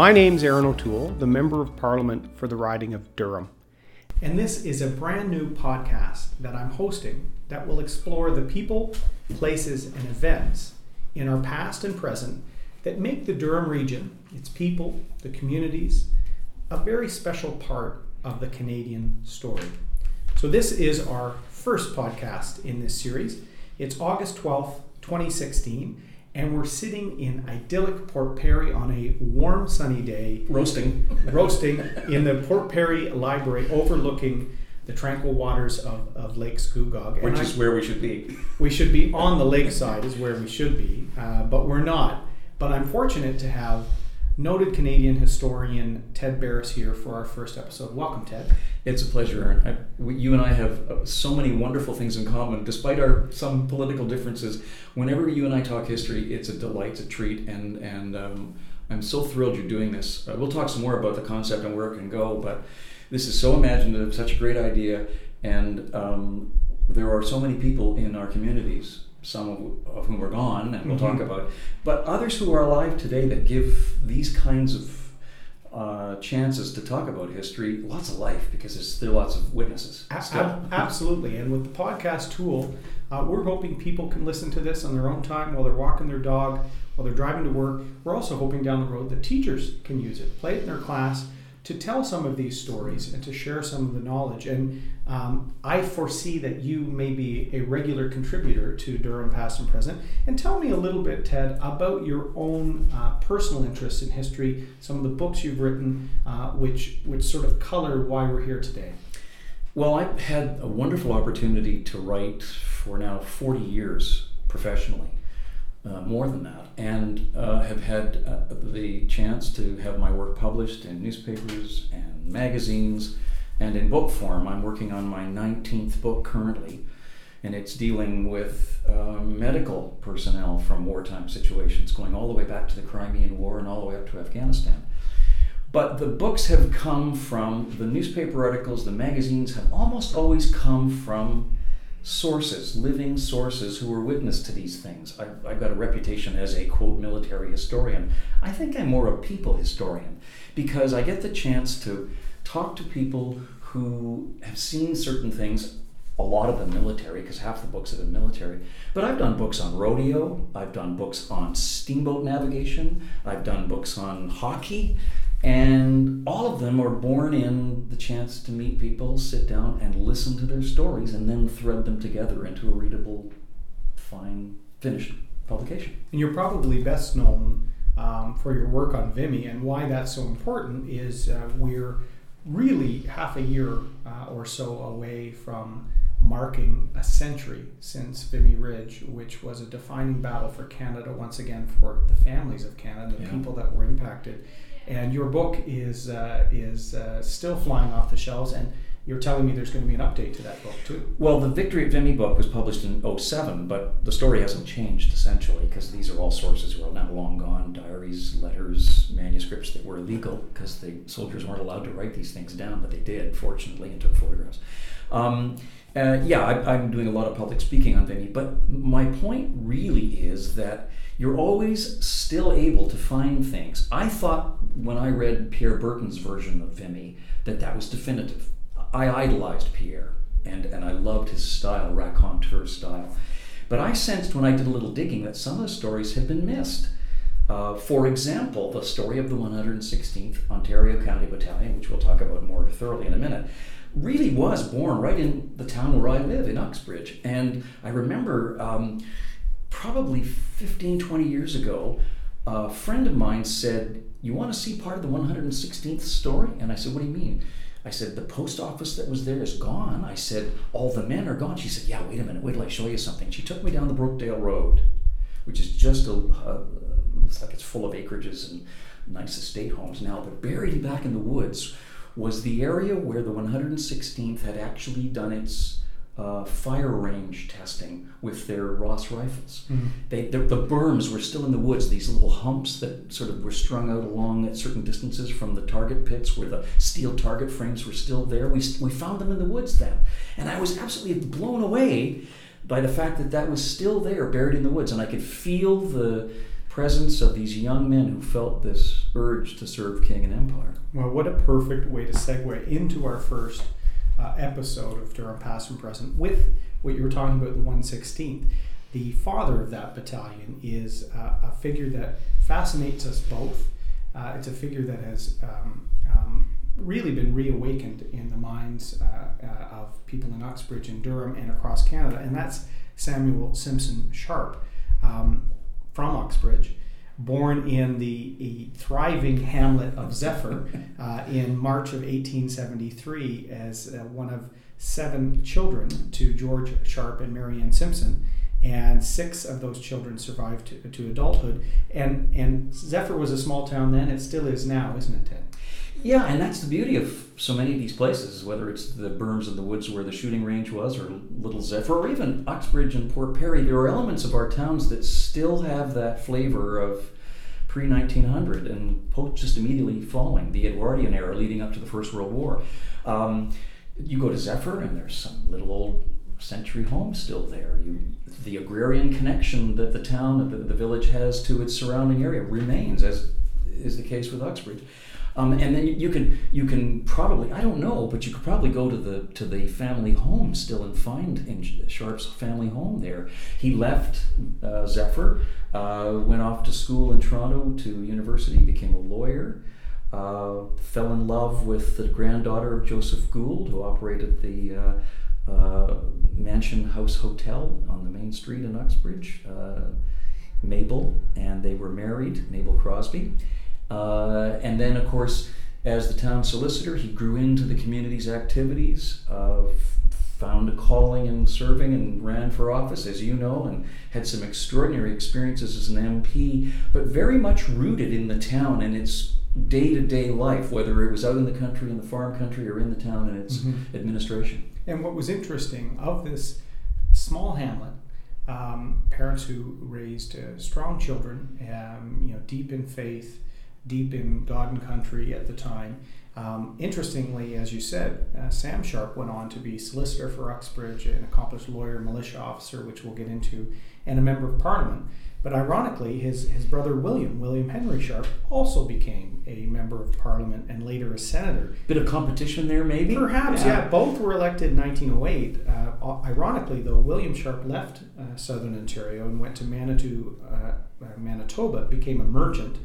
My name's Erin O'Toole, the Member of Parliament for the riding of Durham. And this is a brand new podcast that I'm hosting that will explore the people, places, and events in our past and present that make the Durham region, its people, the communities, a very special part of the Canadian story. So, this is our first podcast in this series. It's August 12th, 2016, and we're sitting in idyllic Port Perry on a warm, sunny day, roasting, roasting in the Port Perry Library, overlooking the tranquil waters of, of Lake Scugog. Which is where we should be. We should be on the lakeside, is where we should be, uh, but we're not. But I'm fortunate to have noted Canadian historian Ted Barris here for our first episode. Welcome, Ted. It's a pleasure, Erin. I, you and I have uh, so many wonderful things in common, despite our some political differences. Whenever you and I talk history, it's a delight, it's a treat, and and um, I'm so thrilled you're doing this. Uh, we'll talk some more about the concept and where it can go, but this is so imaginative, such a great idea, and um, there are so many people in our communities some of, whom are gone, and we'll mm-hmm. talk about, but others who are alive today that give these kinds of uh, chances to talk about history lots of life because there's still lots of witnesses. A- absolutely, and with the podcast tool, uh, we're hoping people can listen to this on their own time while they're walking their dog, while they're driving to work. We're also hoping down the road that teachers can use it, play it in their class to tell some of these stories and to share some of the knowledge. And um, I foresee that you may be a regular contributor to Durham Past and Present. And tell me a little bit, Ted, about your own uh, personal interests in history, some of the books you've written, uh, which, which sort of color why we're here today. Well, I've had a wonderful opportunity to write for now 40 years professionally uh, more than that, and uh, have had uh, the chance to have my work published in newspapers and magazines and in book form. I'm working on my 19th book currently, and it's dealing with uh, medical personnel from wartime situations, going all the way back to the Crimean War and all the way up to Afghanistan. But the books have come from the newspaper articles, the magazines have almost always come from sources, living sources who were witness to these things. I, I've got a reputation as a quote military historian. I think I'm more a people historian because I get the chance to talk to people who have seen certain things. A lot of them military, because half the books have been military. But I've done books on rodeo, I've done books on steamboat navigation, I've done books on hockey, and all of them are born in the chance to meet people, sit down, and listen to their stories, and then thread them together into a readable, fine, finished publication. And you're probably best known um, for your work on Vimy, and why that's so important is uh, we're really half a year uh, or so away from marking a century since Vimy Ridge, which was a defining battle for Canada once again for the families of Canada, the yeah. people that were impacted and your book is uh, is uh, still flying off the shelves and you're telling me there's going to be an update to that book too. Well, the Victory at Vimy book was published in 07, but the story hasn't changed essentially because these are all sources who are now long gone diaries, letters, manuscripts that were illegal because the soldiers weren't allowed to write these things down, but they did, fortunately, and took photographs. Um, uh, yeah, I, am doing a lot of public speaking on Vimy, but my point really is that you're always still able to find things. I thought when I read Pierre Berton's version of Vimy that that was definitive. I idolized Pierre and, and I loved his style, raconteur style. But I sensed when I did a little digging that some of the stories had been missed. Uh, for example, the story of the 116th Ontario County Battalion, which we'll talk about more thoroughly in a minute, really was born right in the town where I live, in Uxbridge. And I remember um, probably 15, 20 years ago, a friend of mine said, You want to see part of the 116th story? And I said, What do you mean? I said, The post office that was there is gone. I said, All the men are gone. She said, Yeah, wait a minute, wait till I show you something. She took me down the Brookdale Road, which is just a, a looks like it's full of acreages and nice estate homes now, but buried back in the woods was the area where the 116th had actually done its uh, fire range testing with their Ross rifles. Mm-hmm. They, the, the berms were still in the woods, these little humps that sort of were strung out along at certain distances from the target pits where the steel target frames were still there. We, we found them in the woods then. And I was absolutely blown away by the fact that that was still there, buried in the woods. And I could feel the presence of these young men who felt this urge to serve king and empire. Well, what a perfect way to segue into our first uh, episode of Durham Past and Present with what you were talking about, the 116th. The father of that battalion is uh, a figure that fascinates us both. Uh, it's a figure that has um, um, really been reawakened in the minds uh, uh, of people in Uxbridge and Durham and across Canada, and that's Samuel Simpson Sharpe um, from Uxbridge born in the thriving hamlet of Zephyr uh, in March of 1873 as uh, one of seven children to George Sharpe and Marianne Simpson. And six of those children survived to, to adulthood. And, and Zephyr was a small town then, it still is now, isn't it, Ted? Yeah, and that's the beauty of so many of these places, whether it's the berms of the woods where the shooting range was, or Little Zephyr, or even Uxbridge and Port Perry. There are elements of our towns that still have that flavor of pre 1900 and post just immediately following the Edwardian era leading up to the First World War. Um, you go to Zephyr, and there's some little old century home still there. You, the agrarian connection that the town, the, the village has to its surrounding area remains, as is the case with Uxbridge. Um, and then you can you can probably I don't know, but you could probably go to the to the family home still and find in Sharpe's family home there. He left uh, Zephyr, uh, went off to school in Toronto to university, became a lawyer. Uh, fell in love with the granddaughter of Joseph Gould, who operated the uh, uh, Mansion House Hotel on the main street in Uxbridge. Uh, Mabel, and they were married, Mabel Crosby. Uh, and then, of course, as the town solicitor, he grew into the community's activities, uh, found a calling in serving and ran for office, as you know, and had some extraordinary experiences as an MP, but very much rooted in the town and its day to day life, whether it was out in the country, in the farm country, or in the town and its mm-hmm. administration. And what was interesting of this small hamlet, um, parents who raised uh, strong children, um, you know, deep in faith, deep in God and country at the time. Um, interestingly, as you said, uh, Sam Sharpe went on to be solicitor for Uxbridge, an accomplished lawyer, militia officer, which we'll get into, and a member of parliament. But ironically, his, his brother William, William Henry Sharpe, also became a member of parliament and later a senator. Bit of competition there, maybe? Perhaps, yeah. yeah both were elected in 1908. Uh, ironically, though, William Sharpe left uh, southern Ontario and went to Manitou, uh, uh, Manitoba, became a merchant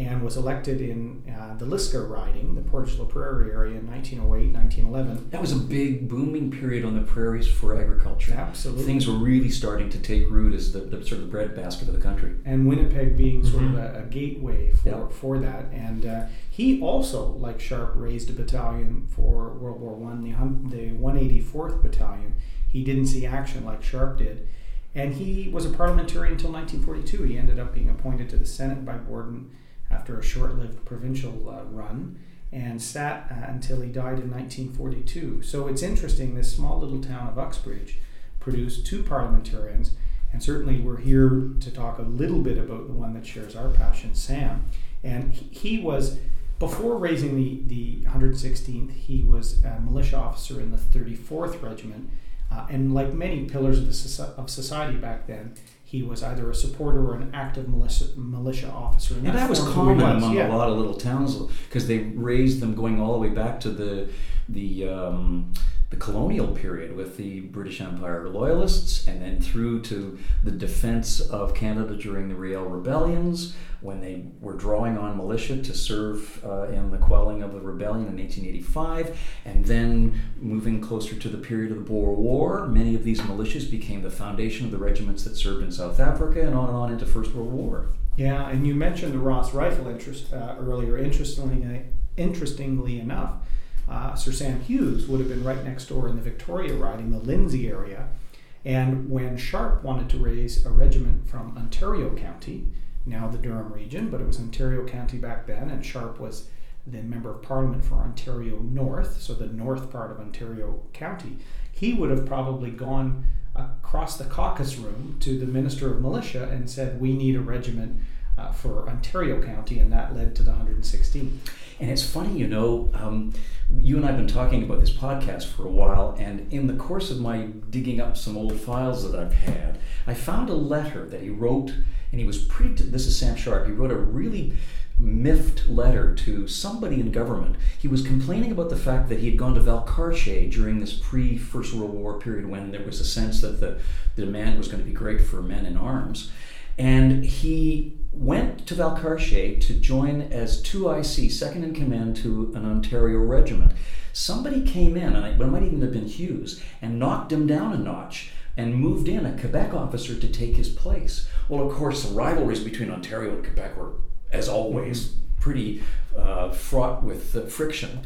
and was elected in uh, the Lisgar riding, the Portage la Prairie area in 1908, 1911. That was a big booming period on the prairies for agriculture. Absolutely. Things were really starting to take root as the, the sort of breadbasket of the country. And Winnipeg being sort mm-hmm. of a, a, gateway for, yeah. for that. And uh, he also, like Sharpe, raised a battalion for World War One, the, the 184th Battalion. He didn't see action like Sharpe did. And he was a parliamentarian until 1942. He ended up being appointed to the Senate by Borden after a short lived provincial uh, run and sat uh, until he died in 1942. So it's interesting, this small little town of Uxbridge produced two parliamentarians, and certainly we're here to talk a little bit about the one that shares our passion, Sam. And he, was, before raising the, the 116th, he was a militia officer in the 34th Regiment. Uh, and like many pillars of, the, of society back then, he was either a supporter or an active militia, militia officer. And, and that, was common among yeah. a lot of little towns because they raised them going all the way back to the the um, the colonial period with the British Empire loyalists, and then through to the defense of Canada during the Riel rebellions, when they were drawing on militia to serve uh, in the quelling of the rebellion in 1885, and then moving closer to the period of the Boer War, many of these militias became the foundation of the regiments that served in South Africa and on and on into First World War. Yeah, and you mentioned the Ross rifle interest uh, earlier. Interestingly, interestingly enough, uh, Sir Sam Hughes would have been right next door in the Victoria riding, the Lindsay area. And when Sharpe wanted to raise a regiment from Ontario County, now the Durham region, but it was Ontario County back then, and Sharpe was the member of parliament for Ontario North, so the north part of Ontario County, he would have probably gone across the caucus room to the Minister of Militia and said, We need a regiment uh, for Ontario County, and that led to the 116. And it's funny, you know, um, you and I have been talking about this podcast for a while, and in the course of my digging up some old files that I've had, I found a letter that he wrote, and he was pretty. This is Sam Sharpe. He wrote a really miffed letter to somebody in government. He was complaining about the fact that he had gone to Valcartier during this pre First World War period when there was a sense that the, the demand was going to be great for men in arms. And he went to Valcartier to join as 2IC, second in command to an Ontario regiment. Somebody came in, and it might even have been Hughes, and knocked him down a notch and moved in a Quebec officer to take his place. Well, of course, the rivalries between Ontario and Quebec were, as always, pretty uh, fraught with uh, friction.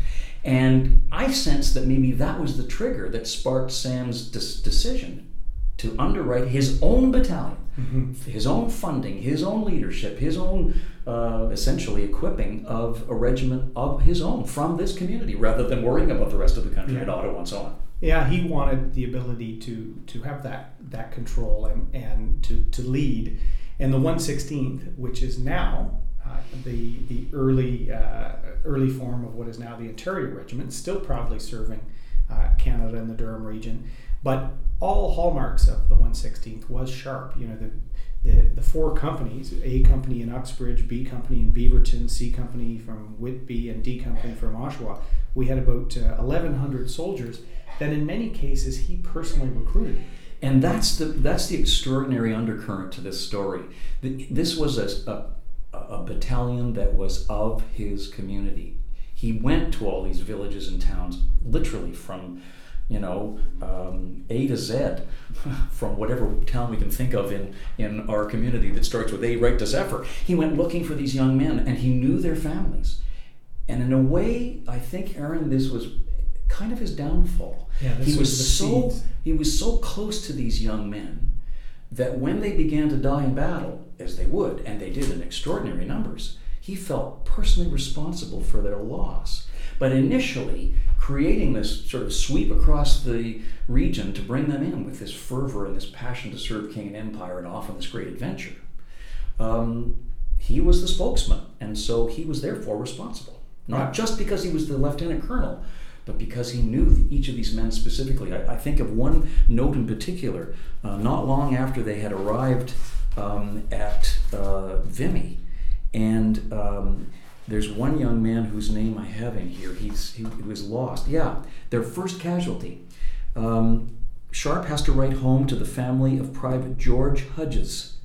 And I sensed that maybe that was the trigger that sparked Sam's decision to underwrite his own battalion, mm-hmm. his own funding, his own leadership, his own uh, essentially equipping of a regiment of his own from this community rather than worrying about the rest of the country yeah. and Ottawa and so on. Yeah, he wanted the ability to to have that that control and, and to, to lead. And the 116th, which is now uh, the the early uh, early form of what is now the Ontario Regiment, still proudly serving uh, Canada and the Durham region. But all hallmarks of the 116th was Sharpe. You know, the, the, the four companies, A company in Uxbridge, B company in Beaverton, C company from Whitby, and D company from Oshawa, we had about uh, 1,100 soldiers that in many cases he personally recruited. And that's the, that's the extraordinary undercurrent to this story. This was a, a, a battalion that was of his community. He went to all these villages and towns, literally from you know, um, A to Z from whatever town we can think of in, in our community that starts with A right to Zephyr. He went looking for these young men and he knew their families. And in a way, I think, Erin, this was kind of his downfall. Yeah, he was, was so he was so close to these young men that when they began to die in battle, as they would, and they did in extraordinary numbers, he felt personally responsible for their loss. But initially, creating this sort of sweep across the region to bring them in with this fervor and this passion to serve king and empire and often this great adventure, um, he was the spokesman, and so he was therefore responsible. Not just because he was the lieutenant colonel, but because he knew each of these men specifically. I, I think of one note in particular, uh, not long after they had arrived um, at uh, Vimy, and um, there's one young man whose name I have in here. He's, he, he was lost. Yeah, their first casualty. Um, Sharpe has to write home to the family of Private George Hudges,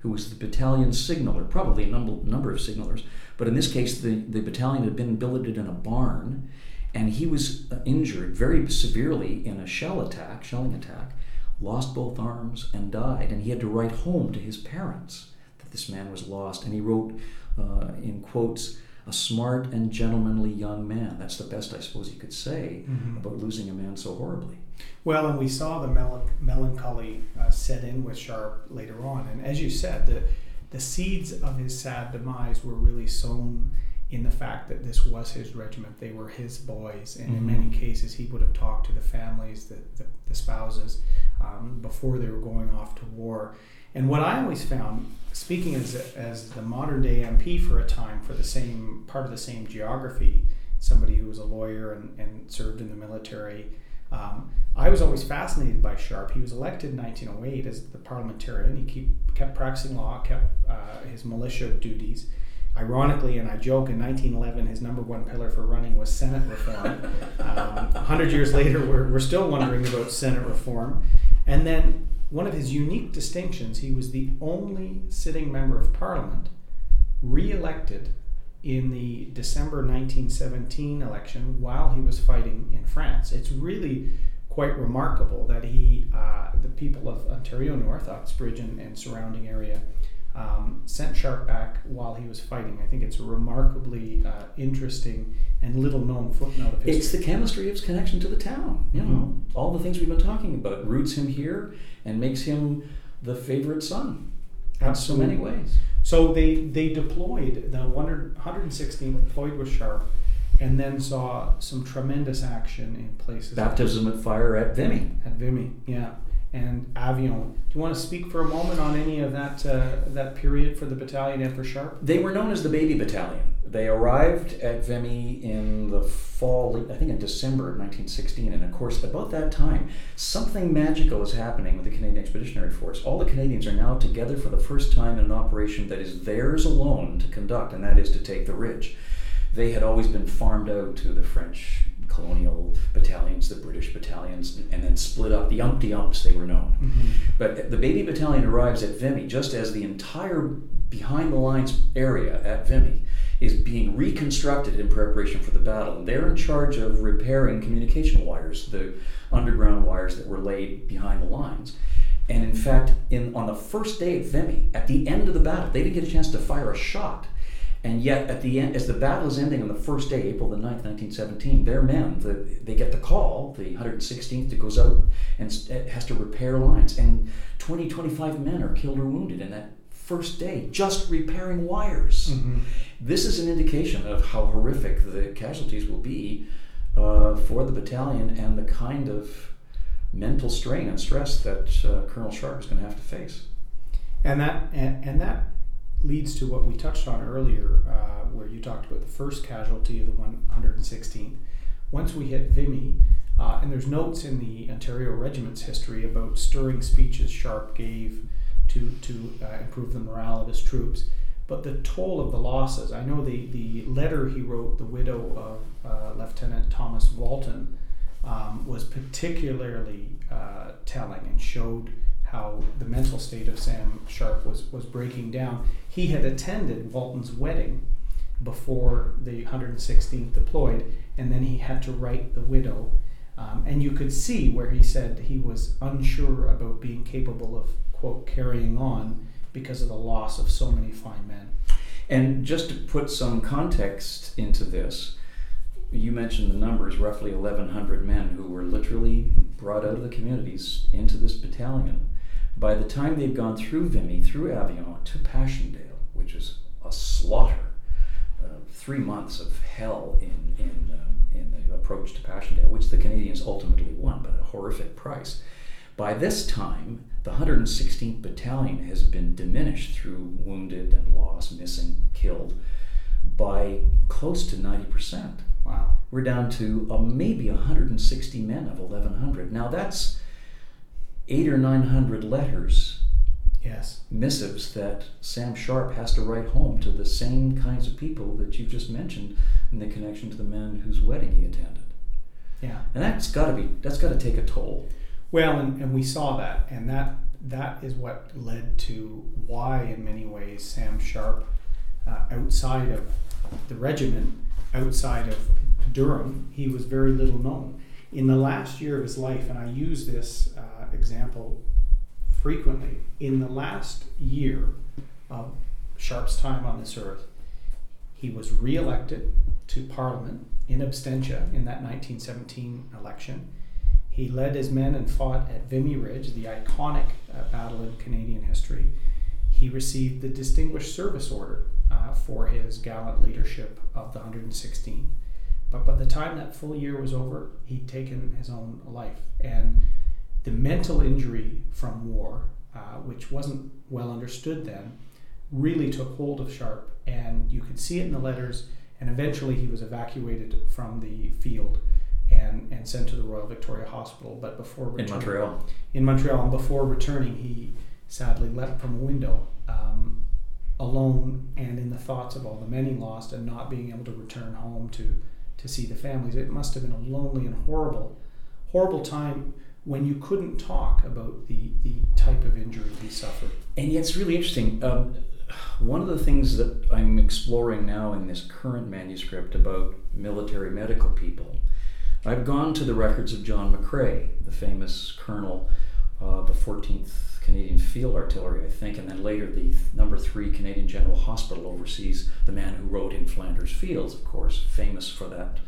who was the battalion signaler, probably a number, number of signalers. But in this case, the, the battalion had been billeted in a barn, and he was uh, injured very severely in a shell attack, shelling attack, lost both arms, and died. And he had to write home to his parents that this man was lost. And he wrote uh, in quotes, a smart and gentlemanly young man. That's the best I suppose you could say mm-hmm. about losing a man so horribly. Well, and we saw the mel- melancholy uh, set in with Sharpe later on. And as you said, the, the seeds of his sad demise were really sown in the fact that this was his regiment. They were his boys. And mm-hmm. in many cases, he would have talked to the families, the, the, the spouses, um, before they were going off to war. And what I always found, speaking as, as the modern day MP for a time for the same part of the same geography, somebody who was a lawyer and, and served in the military, um, I was always fascinated by Sharpe. He was elected in 1908 as the parliamentarian. He keep, kept practicing law, kept uh, his militia duties. Ironically, and I joke, in 1911, his number one pillar for running was Senate reform. um, 100 years later, we're, we're still wondering about Senate reform. And then one of his unique distinctions, he was the only sitting member of parliament re elected in the December 1917 election while he was fighting in France. It's really quite remarkable that he, uh, the people of Ontario North, Uxbridge and, and surrounding area, um, sent Sharpe back while he was fighting. I think it's a remarkably uh, interesting and little known footnote of history. It's the chemistry of his connection to the town. You mm-hmm. know, all the things we've been talking about roots him here and makes him the favorite son. Absolutely. In so many ways. So they they deployed the 116 deployed with Sharpe, and then saw some tremendous action in places. Baptism at fire at Vimy. At Vimy, yeah. And Avion. Do you want to speak for a moment on any of that uh, that period for the battalion and for Sharpe? They were known as the Baby Battalion. They arrived at Vimy in the fall, I think in December of 1916, and of course, about that time, something magical is happening with the Canadian Expeditionary Force. All the Canadians are now together for the first time in an operation that is theirs alone to conduct, and that is to take the Ridge. They had always been farmed out to the French colonial battalions, the British battalions, and then split up. The Umpty Umps, they were known. Mm-hmm. But the baby battalion arrives at Vimy just as the entire behind the lines area at Vimy is being reconstructed in preparation for the battle. And they're in charge of repairing communication wires, the underground wires that were laid behind the lines. And in fact, in on the first day at Vimy, at the end of the battle, they didn't get a chance to fire a shot and yet, at the end, as the battle is ending on the first day, April the 9th, 1917, their men, the, they get the call, the 116th, that goes out and has to repair lines. And 20, 25 men are killed or wounded in that first day, just repairing wires. Mm-hmm. This is an indication of how horrific the casualties will be uh, for the battalion and the kind of mental strain and stress that uh, Colonel Sharpe is going to have to face. And that, and, and that leads to what we touched on earlier, uh, where you talked about the first casualty of the 116th. Once we hit Vimy, uh, and there's notes in the Ontario Regiment's history about stirring speeches Sharpe gave to, to uh, improve the morale of his troops. But the toll of the losses, I know the, the letter he wrote, the widow of uh, Lieutenant Thomas Walton, um, was particularly uh, telling and showed how the mental state of Sam Sharpe was, was breaking down. He had attended Walton's wedding before the 116th deployed, and then he had to write the widow. Um, and you could see where he said he was unsure about being capable of, quote, carrying on because of the loss of so many fine men. And just to put some context into this, you mentioned the numbers roughly 1,100 men who were literally brought out of the communities into this battalion. By the time they've gone through Vimy, through Avion to Passchendaele, which is a slaughter, uh, three months of hell in, in, um, in the approach to Passchendaele, which the Canadians ultimately won, but at a horrific price. By this time, the 116th Battalion has been diminished through wounded and lost, missing, killed by close to 90%. Wow. We're down to uh, maybe 160 men of 1,100. Now that's eight or nine hundred letters, yes, missives that Sam Sharpe has to write home to the same kinds of people that you've just mentioned in the connection to the man whose wedding he attended. Yeah, and that's got to be that's got to take a toll. Well, and, and we saw that, and that that is what led to why, in many ways, Sam Sharpe, uh, outside of the regiment, outside of Durham, he was very little known. In the last year of his life, and I use this uh, example frequently. In the last year of Sharpe's time on this earth, he was re-elected to Parliament in absentia in that 1917 election. He led his men and fought at Vimy Ridge, the iconic uh, battle in Canadian history. He received the Distinguished Service Order uh, for his gallant leadership of the 116. But by the time that full year was over, he'd taken his own life. And the mental injury from war, uh, which wasn't well understood then, really took hold of Sharpe, and you could see it in the letters. And eventually, he was evacuated from the field and, and sent to the Royal Victoria Hospital. But before returning, in Montreal, in Montreal, and before returning, he sadly leapt from a window, um, alone and in the thoughts of all the men he lost, and not being able to return home to to see the families. It must have been a lonely and horrible, horrible time when you couldn't talk about the, the type of injury he suffered. And yet it's really interesting. Um, one of the things that I'm exploring now in this current manuscript about military medical people, I've gone to the records of John McCrae, the famous colonel of the 14th Canadian Field Artillery, I think, and then later the number three Canadian General Hospital oversees the man who rode in Flanders Fields, of course, famous for that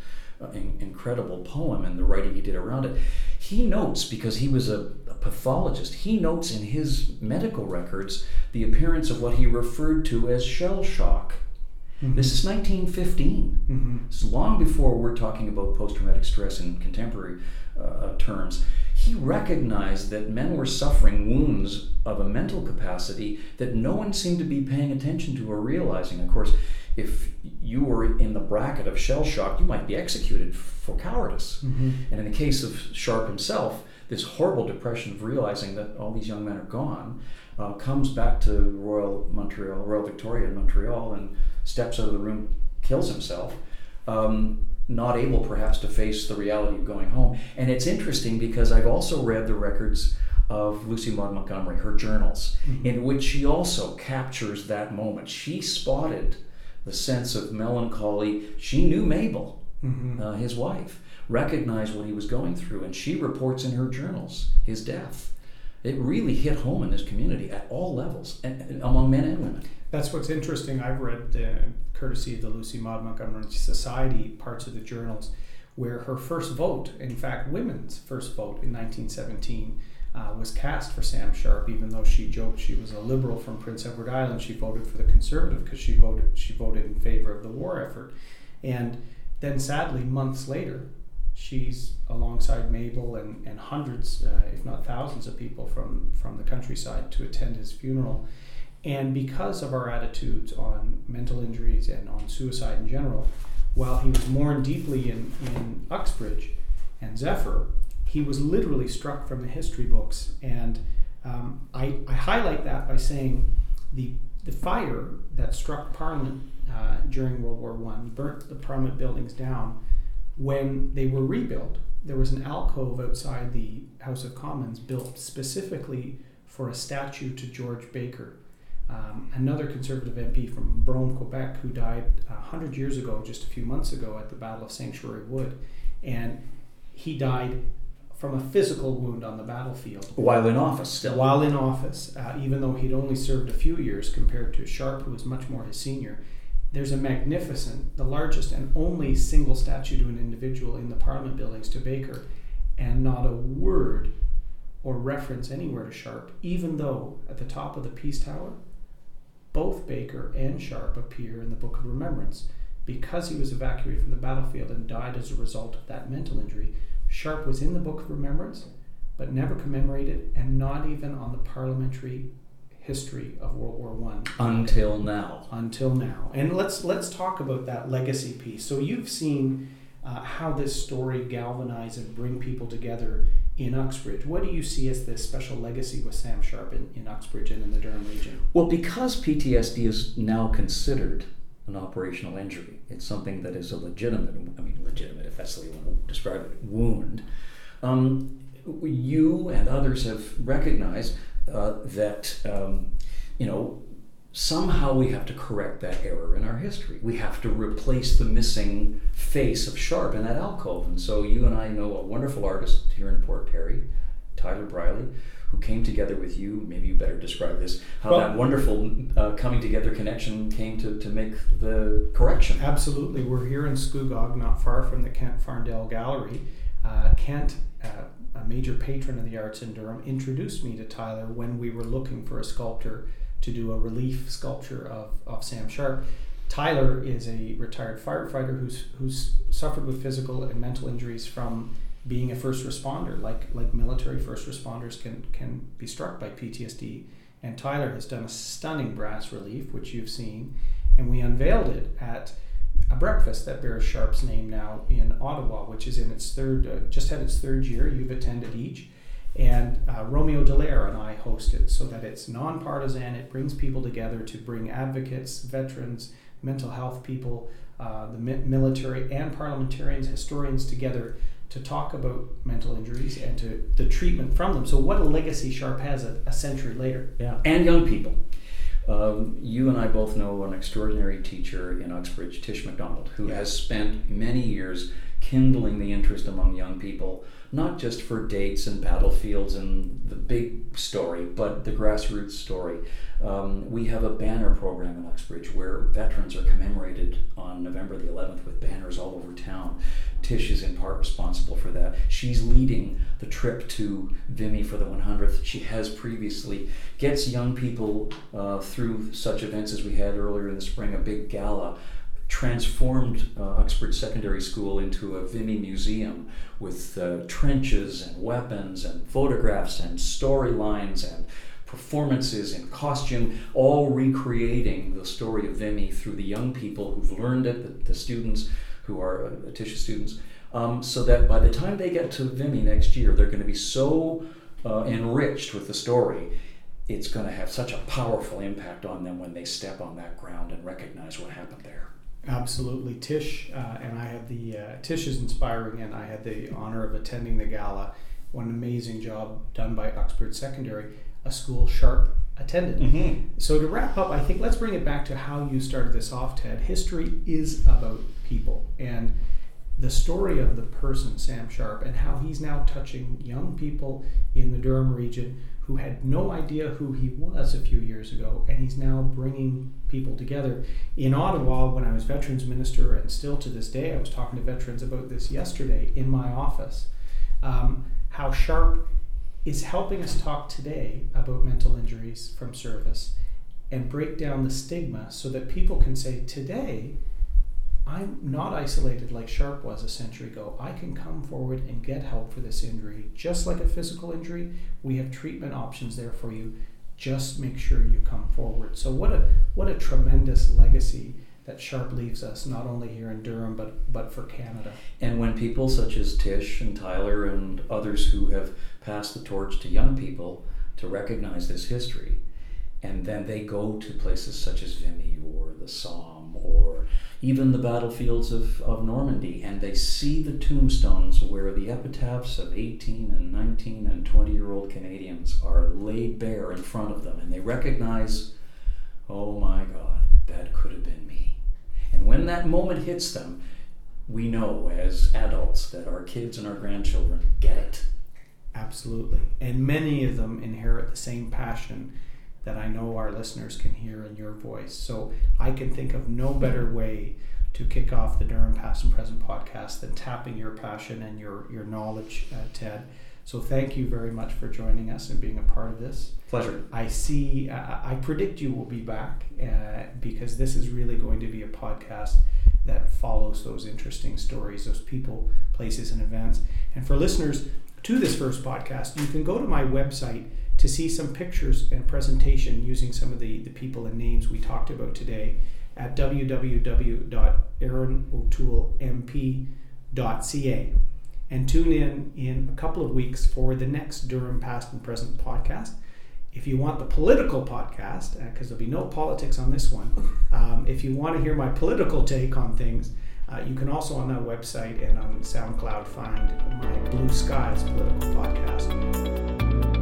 in, incredible poem and the writing he did around it. He notes, because he was a, a, pathologist, he notes in his medical records the appearance of what he referred to as shell shock. Mm-hmm. This is 1915. Mm-hmm. It's long before we're talking about post traumatic stress in contemporary uh, terms. He recognized that men were suffering wounds of a mental capacity that no one seemed to be paying attention to or realizing. Of course, if you were in the bracket of shell shock, you might be executed for cowardice. Mm-hmm. And in the case of Sharpe himself, this horrible depression of realizing that all these young men are gone uh, comes back to Royal Montreal, Royal Victoria in Montreal, and steps out of the room, kills himself. Um, not able perhaps to face the reality of going home. And it's interesting because I've also read the records of Lucy Maud Montgomery, her journals, Mm-hmm. in which she also captures that moment. She spotted the sense of melancholy. She knew Mabel, Mm-hmm. uh, his wife, recognized what he was going through, and she reports in her journals his death. It really hit home in this community at all levels, and, and among men and women. That's what's interesting. I've read, uh, courtesy of the Lucy Maud Montgomery Society, parts of the journals where her first vote, in fact, women's first vote in 1917, uh, was cast for Sam Sharpe. Even though she joked she was a liberal from Prince Edward Island, she voted for the Conservative because she voted she voted in favor of the war effort. And then, sadly, months later, she's alongside Mabel and, and hundreds, uh, if not thousands, of people from, from the countryside to attend his funeral. And because of our attitudes on mental injuries and on suicide in general, while he was mourned deeply in, in Uxbridge and Zephyr, he was literally struck from the history books. And um, I, I highlight that by saying the, the fire that struck Parliament uh, during World War One burnt the Parliament buildings down. When they were rebuilt, there was an alcove outside the House of Commons built specifically for a statue to George Baker, um, another Conservative MP from Brome, Quebec, who died 100 years ago, just a few months ago, at the Battle of Sanctuary Wood. And he died from a physical wound on the battlefield. While in office, still. While in office, uh, even though he'd only served a few years compared to Sharpe, who was much more his senior, there's a magnificent, the largest and only single statue to an individual in the Parliament buildings to Baker, and not a word or reference anywhere to Sharpe, even though at the top of the Peace Tower, both Baker and Sharpe appear in the Book of Remembrance. Because he was evacuated from the battlefield and died as a result of that mental injury, Sharpe was in the Book of Remembrance, but never commemorated, and not even on the parliamentary history of World War One Until now. until now. And let's let's talk about that legacy piece. So you've seen uh, how this story galvanize and bring people together in Uxbridge. What do you see as the special legacy with Sam Sharpe in, in Uxbridge and in the Durham region? Well, because PTSD is now considered an operational injury, it's something that is a legitimate, I mean, legitimate, if that's the way you want to describe it, wound. Um, you and others have recognized uh, that, um, you know, somehow we have to correct that error in our history. We have to replace the missing face of Sharpe in that alcove. And so you and I know a wonderful artist here in Port Perry, Tyler Briley, who came together with you. Maybe you better describe this. How Well- that wonderful uh, coming together connection came to, to make the correction. Absolutely. We're here in Scugog, not far from the Kent Farndale Gallery. Uh, Kent, uh, a major patron of the arts in Durham, introduced me to Tyler when we were looking for a sculptor to do a relief sculpture of, of Sam Sharpe. Tyler is a retired firefighter who's who's suffered with physical and mental injuries from being a first responder, like like military first responders can can be struck by PTSD. And Tyler has done a stunning brass relief, which you've seen, and we unveiled it at a breakfast that bears Sharpe's name now in Ottawa, which is in its third, uh, just had its third year. You've attended each. And uh, Romeo Dallaire and I host it so that it's nonpartisan. It brings people together to bring advocates, veterans, mental health people, uh, the mi- military, and parliamentarians, historians together to talk about mental injuries and to the treatment from them. So, what a legacy Sharpe has a, a century later. Yeah, and young people. Um, you and I both know an extraordinary teacher in Uxbridge, Tish McDonald, who Yeah. has spent many years kindling the interest among young people, not just for dates and battlefields and the big story, but the grassroots story. Um, we have a banner program in Uxbridge where veterans are commemorated on November the 11th with banners all over town. Tish is in part responsible for that. She's leading the trip to Vimy for the 100th. She has previously, gets young people uh, through such events as we had earlier in the spring, a big gala transformed uh, Uxbridge Secondary School into a Vimy museum with uh, trenches and weapons and photographs and storylines and performances in costume, all recreating the story of Vimy through the young people who've learned it, the, the students who are uh, Tisha students, um, so that by the time they get to Vimy next year, they're going to be so uh, enriched with the story. It's going to have such a powerful impact on them when they step on that ground and recognize what happened there. Absolutely, Tish uh, and I had the uh, Tish is inspiring, and I had the honor of attending the gala. One amazing job done by Oxford Secondary, a school Sharpe attended. Mm-hmm. So to wrap up, I think let's bring it back to how you started this off, Ted. History is about people, and the story of the person, Sam Sharpe, and how he's now touching young people in the Durham region who had no idea who he was a few years ago, and he's now bringing people together. In Ottawa, when I was veterans minister, and still to this day, I was talking to veterans about this yesterday in my office, um, how Sharpe is helping us talk today about mental injuries from service and break down the stigma so that people can say, today, I'm not isolated like Sharpe was a century ago. I can come forward and get help for this injury. Just like a physical injury, we have treatment options there for you. Just make sure you come forward. So what a what a tremendous legacy that Sharpe leaves us, not only here in Durham, but but for Canada. And when people such as Tish and Tyler and others who have passed the torch to young people to recognize this history, and then they go to places such as Vimy or the Somme or even the battlefields of, of Normandy, and they see the tombstones where the epitaphs of 18 and 19 and 20 year old Canadians are laid bare in front of them, and they recognize, oh my God, that could have been me. And when that moment hits them, we know as adults that our kids and our grandchildren get it. Absolutely. And many of them inherit the same passion that I know our listeners can hear in your voice. So I can think of no better way to kick off the Durham Past and Present podcast than tapping your passion and your, your knowledge, uh, Ted. So thank you very much for joining us and being a part of this. Pleasure. I see, uh, I predict you will be back uh, because this is really going to be a podcast that follows those interesting stories, those people, places, and events. And for listeners to this first podcast, you can go to my website to see some pictures and a presentation using some of the, the people and names we talked about today at www.aarono'toolemp.ca. And tune in in a couple of weeks for the next Durham Past and Present podcast. If you want the political podcast, because uh, there'll be no politics on this one, um, if you want to hear my political take on things, uh, you can also on that website and on SoundCloud find my Blue Skies political podcast.